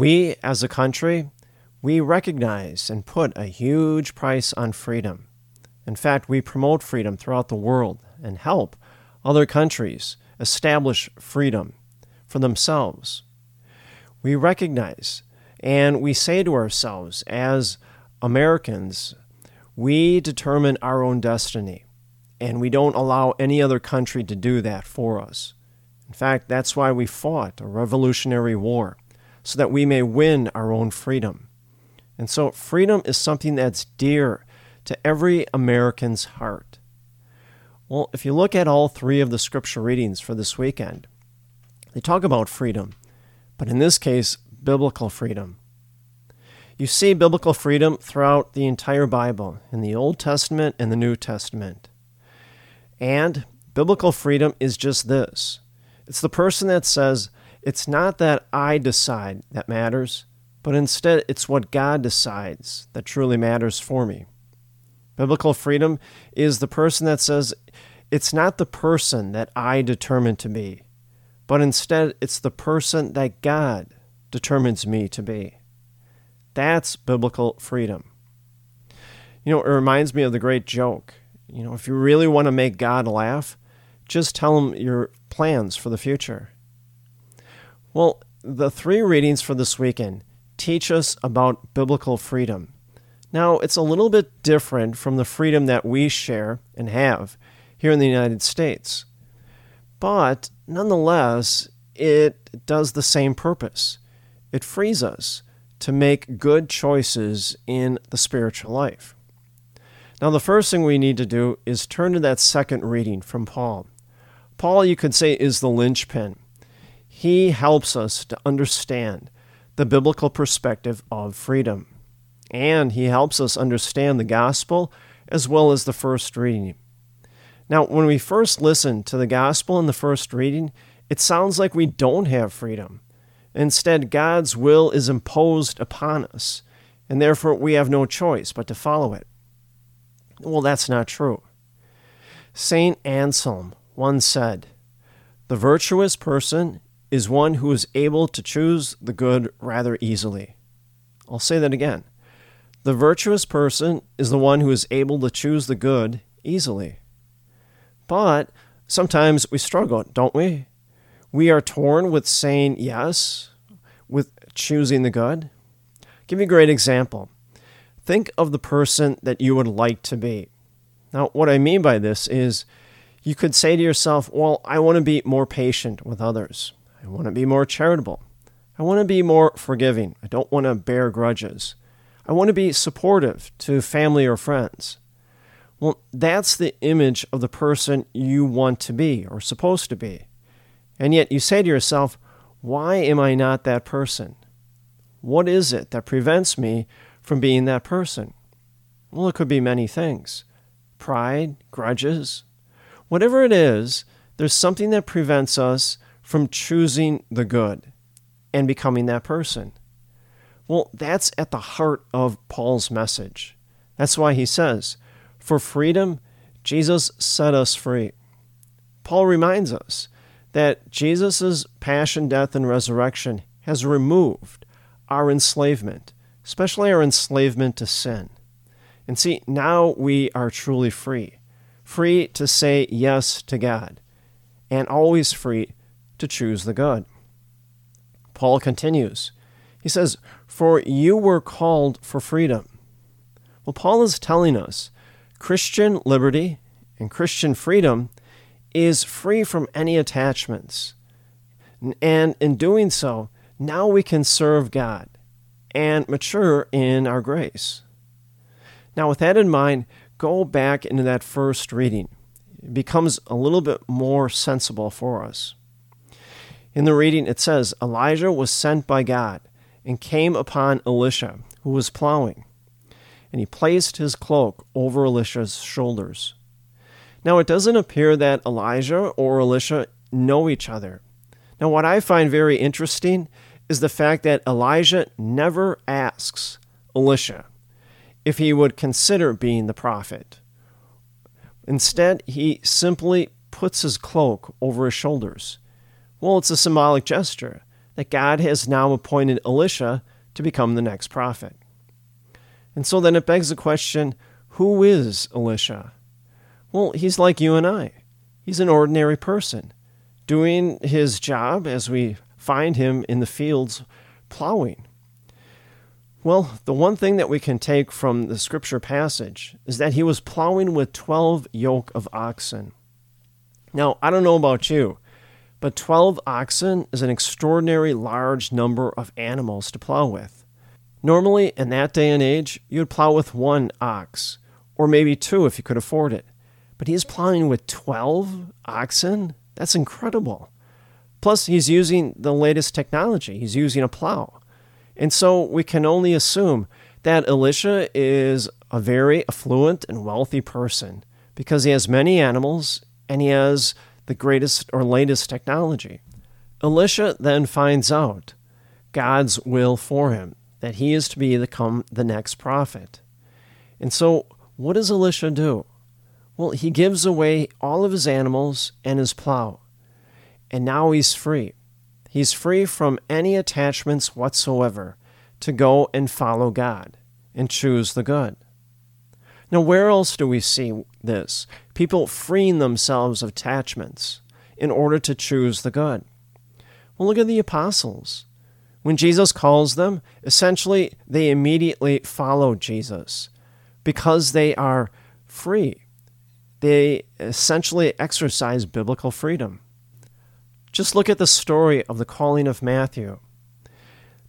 We, as a country, we recognize and put a huge price on freedom. In fact, we promote freedom throughout the world and help other countries establish freedom for themselves. We recognize and we say to ourselves, as Americans, we determine our own destiny, and we don't allow any other country to do that for us. In fact, that's why we fought a revolutionary war so that we may win our own freedom. And so, freedom is something that's dear to every American's heart. Well, if you look at all three of the scripture readings for this weekend, they talk about freedom, but in this case, biblical freedom. You see biblical freedom throughout the entire Bible, in the Old Testament and the New Testament. And biblical freedom is just this it's the person that says, it's not that I decide that matters, but instead it's what God decides that truly matters for me. Biblical freedom is the person that says, it's not the person that I determine to be, but instead it's the person that God determines me to be. That's biblical freedom. You know, it reminds me of the great joke. You know, if you really want to make God laugh, just tell him your plans for the future. Well, the three readings for this weekend teach us about biblical freedom. Now, it's a little bit different from the freedom that we share and have here in the United States. But nonetheless, it does the same purpose. It frees us to make good choices in the spiritual life. Now, the first thing we need to do is turn to that second reading from Paul. Paul, you could say, is the linchpin he helps us to understand the biblical perspective of freedom. And he helps us understand the gospel as well as the first reading. Now, when we first listen to the gospel in the first reading, it sounds like we don't have freedom. Instead, God's will is imposed upon us, and therefore we have no choice but to follow it. Well, that's not true. St. Anselm once said, The virtuous person is one who is able to choose the good rather easily. I'll say that again. The virtuous person is the one who is able to choose the good easily. But sometimes we struggle, don't we? We are torn with saying yes, with choosing the good. I'll give you a great example. Think of the person that you would like to be. Now, what I mean by this is you could say to yourself, Well, I want to be more patient with others. I want to be more charitable. I want to be more forgiving. I don't want to bear grudges. I want to be supportive to family or friends. Well, that's the image of the person you want to be or supposed to be. And yet you say to yourself, why am I not that person? What is it that prevents me from being that person? Well, it could be many things pride, grudges. Whatever it is, there's something that prevents us from choosing the good and becoming that person. Well, that's at the heart of Paul's message. That's why he says, For freedom, Jesus set us free. Paul reminds us that Jesus' passion, death, and resurrection has removed our enslavement, especially our enslavement to sin. And see, now we are truly free free to say yes to God, and always free to choose the good. Paul continues. He says, For you were called for freedom. Well, Paul is telling us Christian liberty and Christian freedom is free from any attachments. And in doing so, now we can serve God and mature in our grace. Now, with that in mind, go back into that first reading. It becomes a little bit more sensible for us. In the reading, it says Elijah was sent by God and came upon Elisha, who was plowing. And he placed his cloak over Elisha's shoulders. Now, it doesn't appear that Elijah or Elisha know each other. Now, what I find very interesting is the fact that Elijah never asks Elisha if he would consider being the prophet. Instead, he simply puts his cloak over his shoulders. Well, it's a symbolic gesture that God has now appointed Elisha to become the next prophet. And so then it begs the question who is Elisha? Well, he's like you and I. He's an ordinary person doing his job as we find him in the fields plowing. Well, the one thing that we can take from the scripture passage is that he was plowing with 12 yoke of oxen. Now, I don't know about you, but 12 oxen is an extraordinary large number of animals to plow with. Normally, in that day and age, you'd plow with one ox, or maybe two if you could afford it but he's plowing with 12 oxen? That's incredible. Plus, he's using the latest technology, he's using a plow. And so we can only assume that Elisha is a very affluent and wealthy person because he has many animals and he has the greatest or latest technology. Elisha then finds out God's will for him, that he is to be become the next prophet. And so, what does Elisha do? Well, he gives away all of his animals and his plow. And now he's free. He's free from any attachments whatsoever to go and follow God and choose the good. Now, where else do we see this? People freeing themselves of attachments in order to choose the good. Well, look at the apostles. When Jesus calls them, essentially they immediately follow Jesus because they are free they essentially exercise biblical freedom. Just look at the story of the calling of Matthew.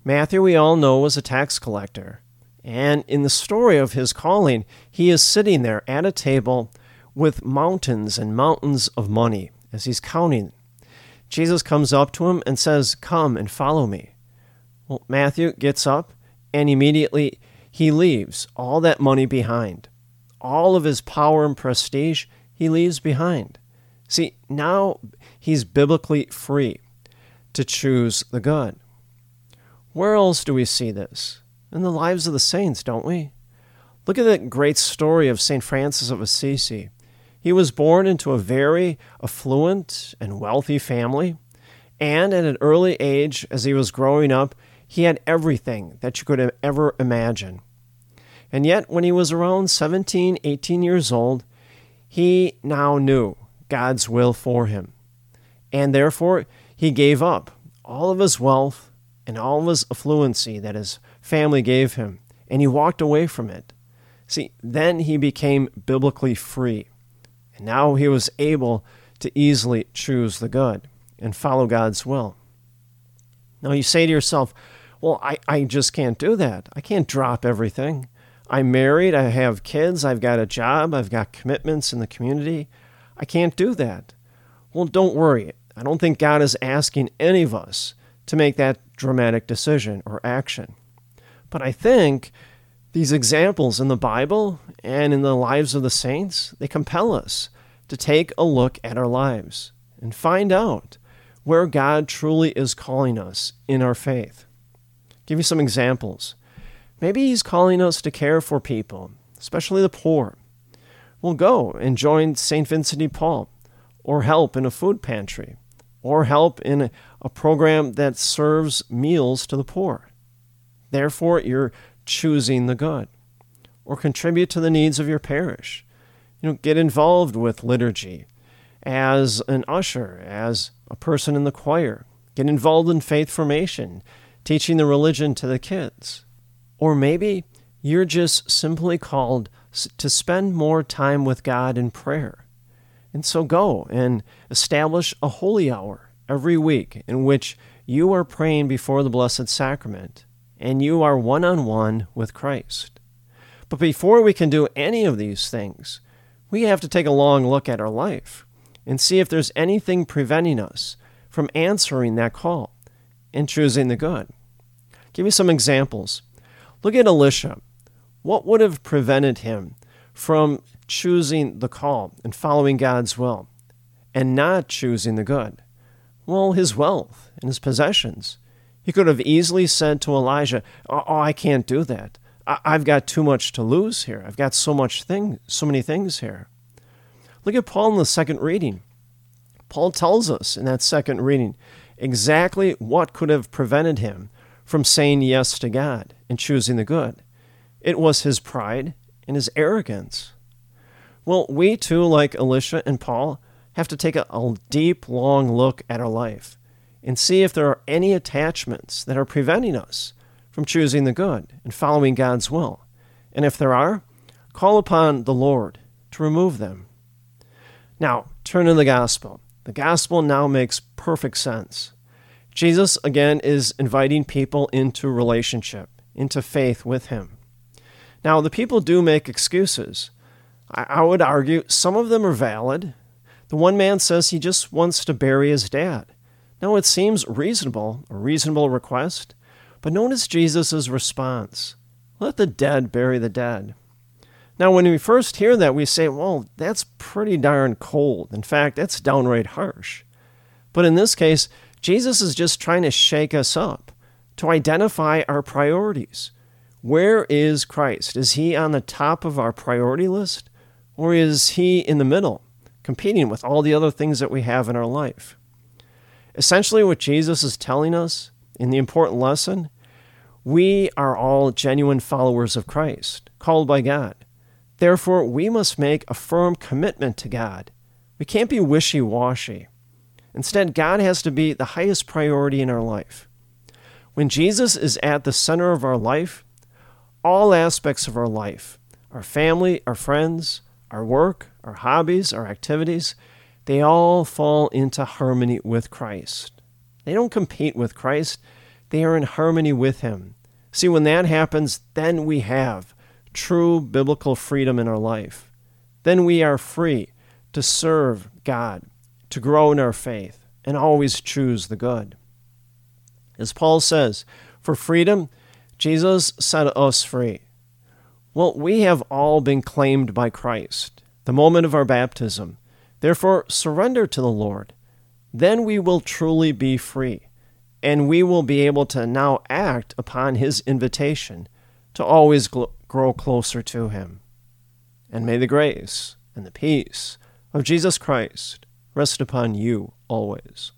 Matthew, we all know, was a tax collector. And in the story of his calling, he is sitting there at a table with mountains and mountains of money as he's counting. Jesus comes up to him and says, Come and follow me. Well, Matthew gets up and immediately he leaves all that money behind all of his power and prestige he leaves behind. See, now he's biblically free to choose the good. Where else do we see this? In the lives of the saints, don't we? Look at the great story of St. Francis of Assisi. He was born into a very affluent and wealthy family, and at an early age, as he was growing up, he had everything that you could ever imagine. And yet, when he was around 17, 18 years old, he now knew God's will for him. And therefore, he gave up all of his wealth and all of his affluency that his family gave him, and he walked away from it. See, then he became biblically free. And now he was able to easily choose the good and follow God's will. Now you say to yourself, well, I, I just can't do that. I can't drop everything. I'm married, I have kids, I've got a job, I've got commitments in the community. I can't do that. Well, don't worry. I don't think God is asking any of us to make that dramatic decision or action. But I think these examples in the Bible and in the lives of the saints, they compel us to take a look at our lives and find out where God truly is calling us in our faith. give you some examples. Maybe He's calling us to care for people, especially the poor. We'll go and join St. Vincent de Paul, or help in a food pantry, or help in a, a program that serves meals to the poor. Therefore, you're choosing the good. Or contribute to the needs of your parish. You know, get involved with liturgy as an usher, as a person in the choir. Get involved in faith formation, teaching the religion to the kids. Or maybe you're just simply called to spend more time with God in prayer. And so go and establish a holy hour every week in which you are praying before the Blessed Sacrament and you are one on one with Christ. But before we can do any of these things, we have to take a long look at our life and see if there's anything preventing us from answering that call and choosing the good. Give me some examples. Look at Elisha. What would have prevented him from choosing the call and following God's will and not choosing the good? Well, his wealth and his possessions. He could have easily said to Elijah, Oh, oh I can't do that. I- have got too much to lose here. I've got so much thing, so many things here. Look at Paul in the second reading. Paul tells us in that second reading exactly what could have prevented him from saying yes to God and choosing the good. It was his pride and his arrogance. Well, we too, like Elisha and Paul, have to take a, a deep, long look at our life and see if there are any attachments that are preventing us from choosing the good and following God's will. And if there are, call upon the Lord to remove them. Now, turn to the gospel. The gospel now makes perfect sense. Jesus, again, is inviting people into relationship, into faith with him. Now, the people do make excuses. I, would argue some of them are valid. The one man says he just wants to bury his dad. Now, it seems reasonable, a reasonable request, but notice Jesus' response let the dead bury the dead. Now, when we first hear that, we say, well, that's pretty darn cold. In fact, that's downright harsh. But in this case, Jesus is just trying to shake us up to identify our priorities. Where is Christ? Is he on the top of our priority list? Or is he in the middle, competing with all the other things that we have in our life? Essentially, what Jesus is telling us in the important lesson we are all genuine followers of Christ, called by God. Therefore, we must make a firm commitment to God. We can't be wishy washy. Instead, God has to be the highest priority in our life. When Jesus is at the center of our life, all aspects of our life, our family, our friends, our work, our hobbies, our activities, they all fall into harmony with Christ. They don't compete with Christ, they are in harmony with Him. See, when that happens, then we have true biblical freedom in our life. Then we are free to serve God, to grow in our faith, and always choose the good. As Paul says, for freedom, Jesus set us free. Well, we have all been claimed by Christ, the moment of our baptism. Therefore, surrender to the Lord. Then we will truly be free, and we will be able to now act upon His invitation to always grow closer to Him. And may the grace and the peace of Jesus Christ rest upon you always.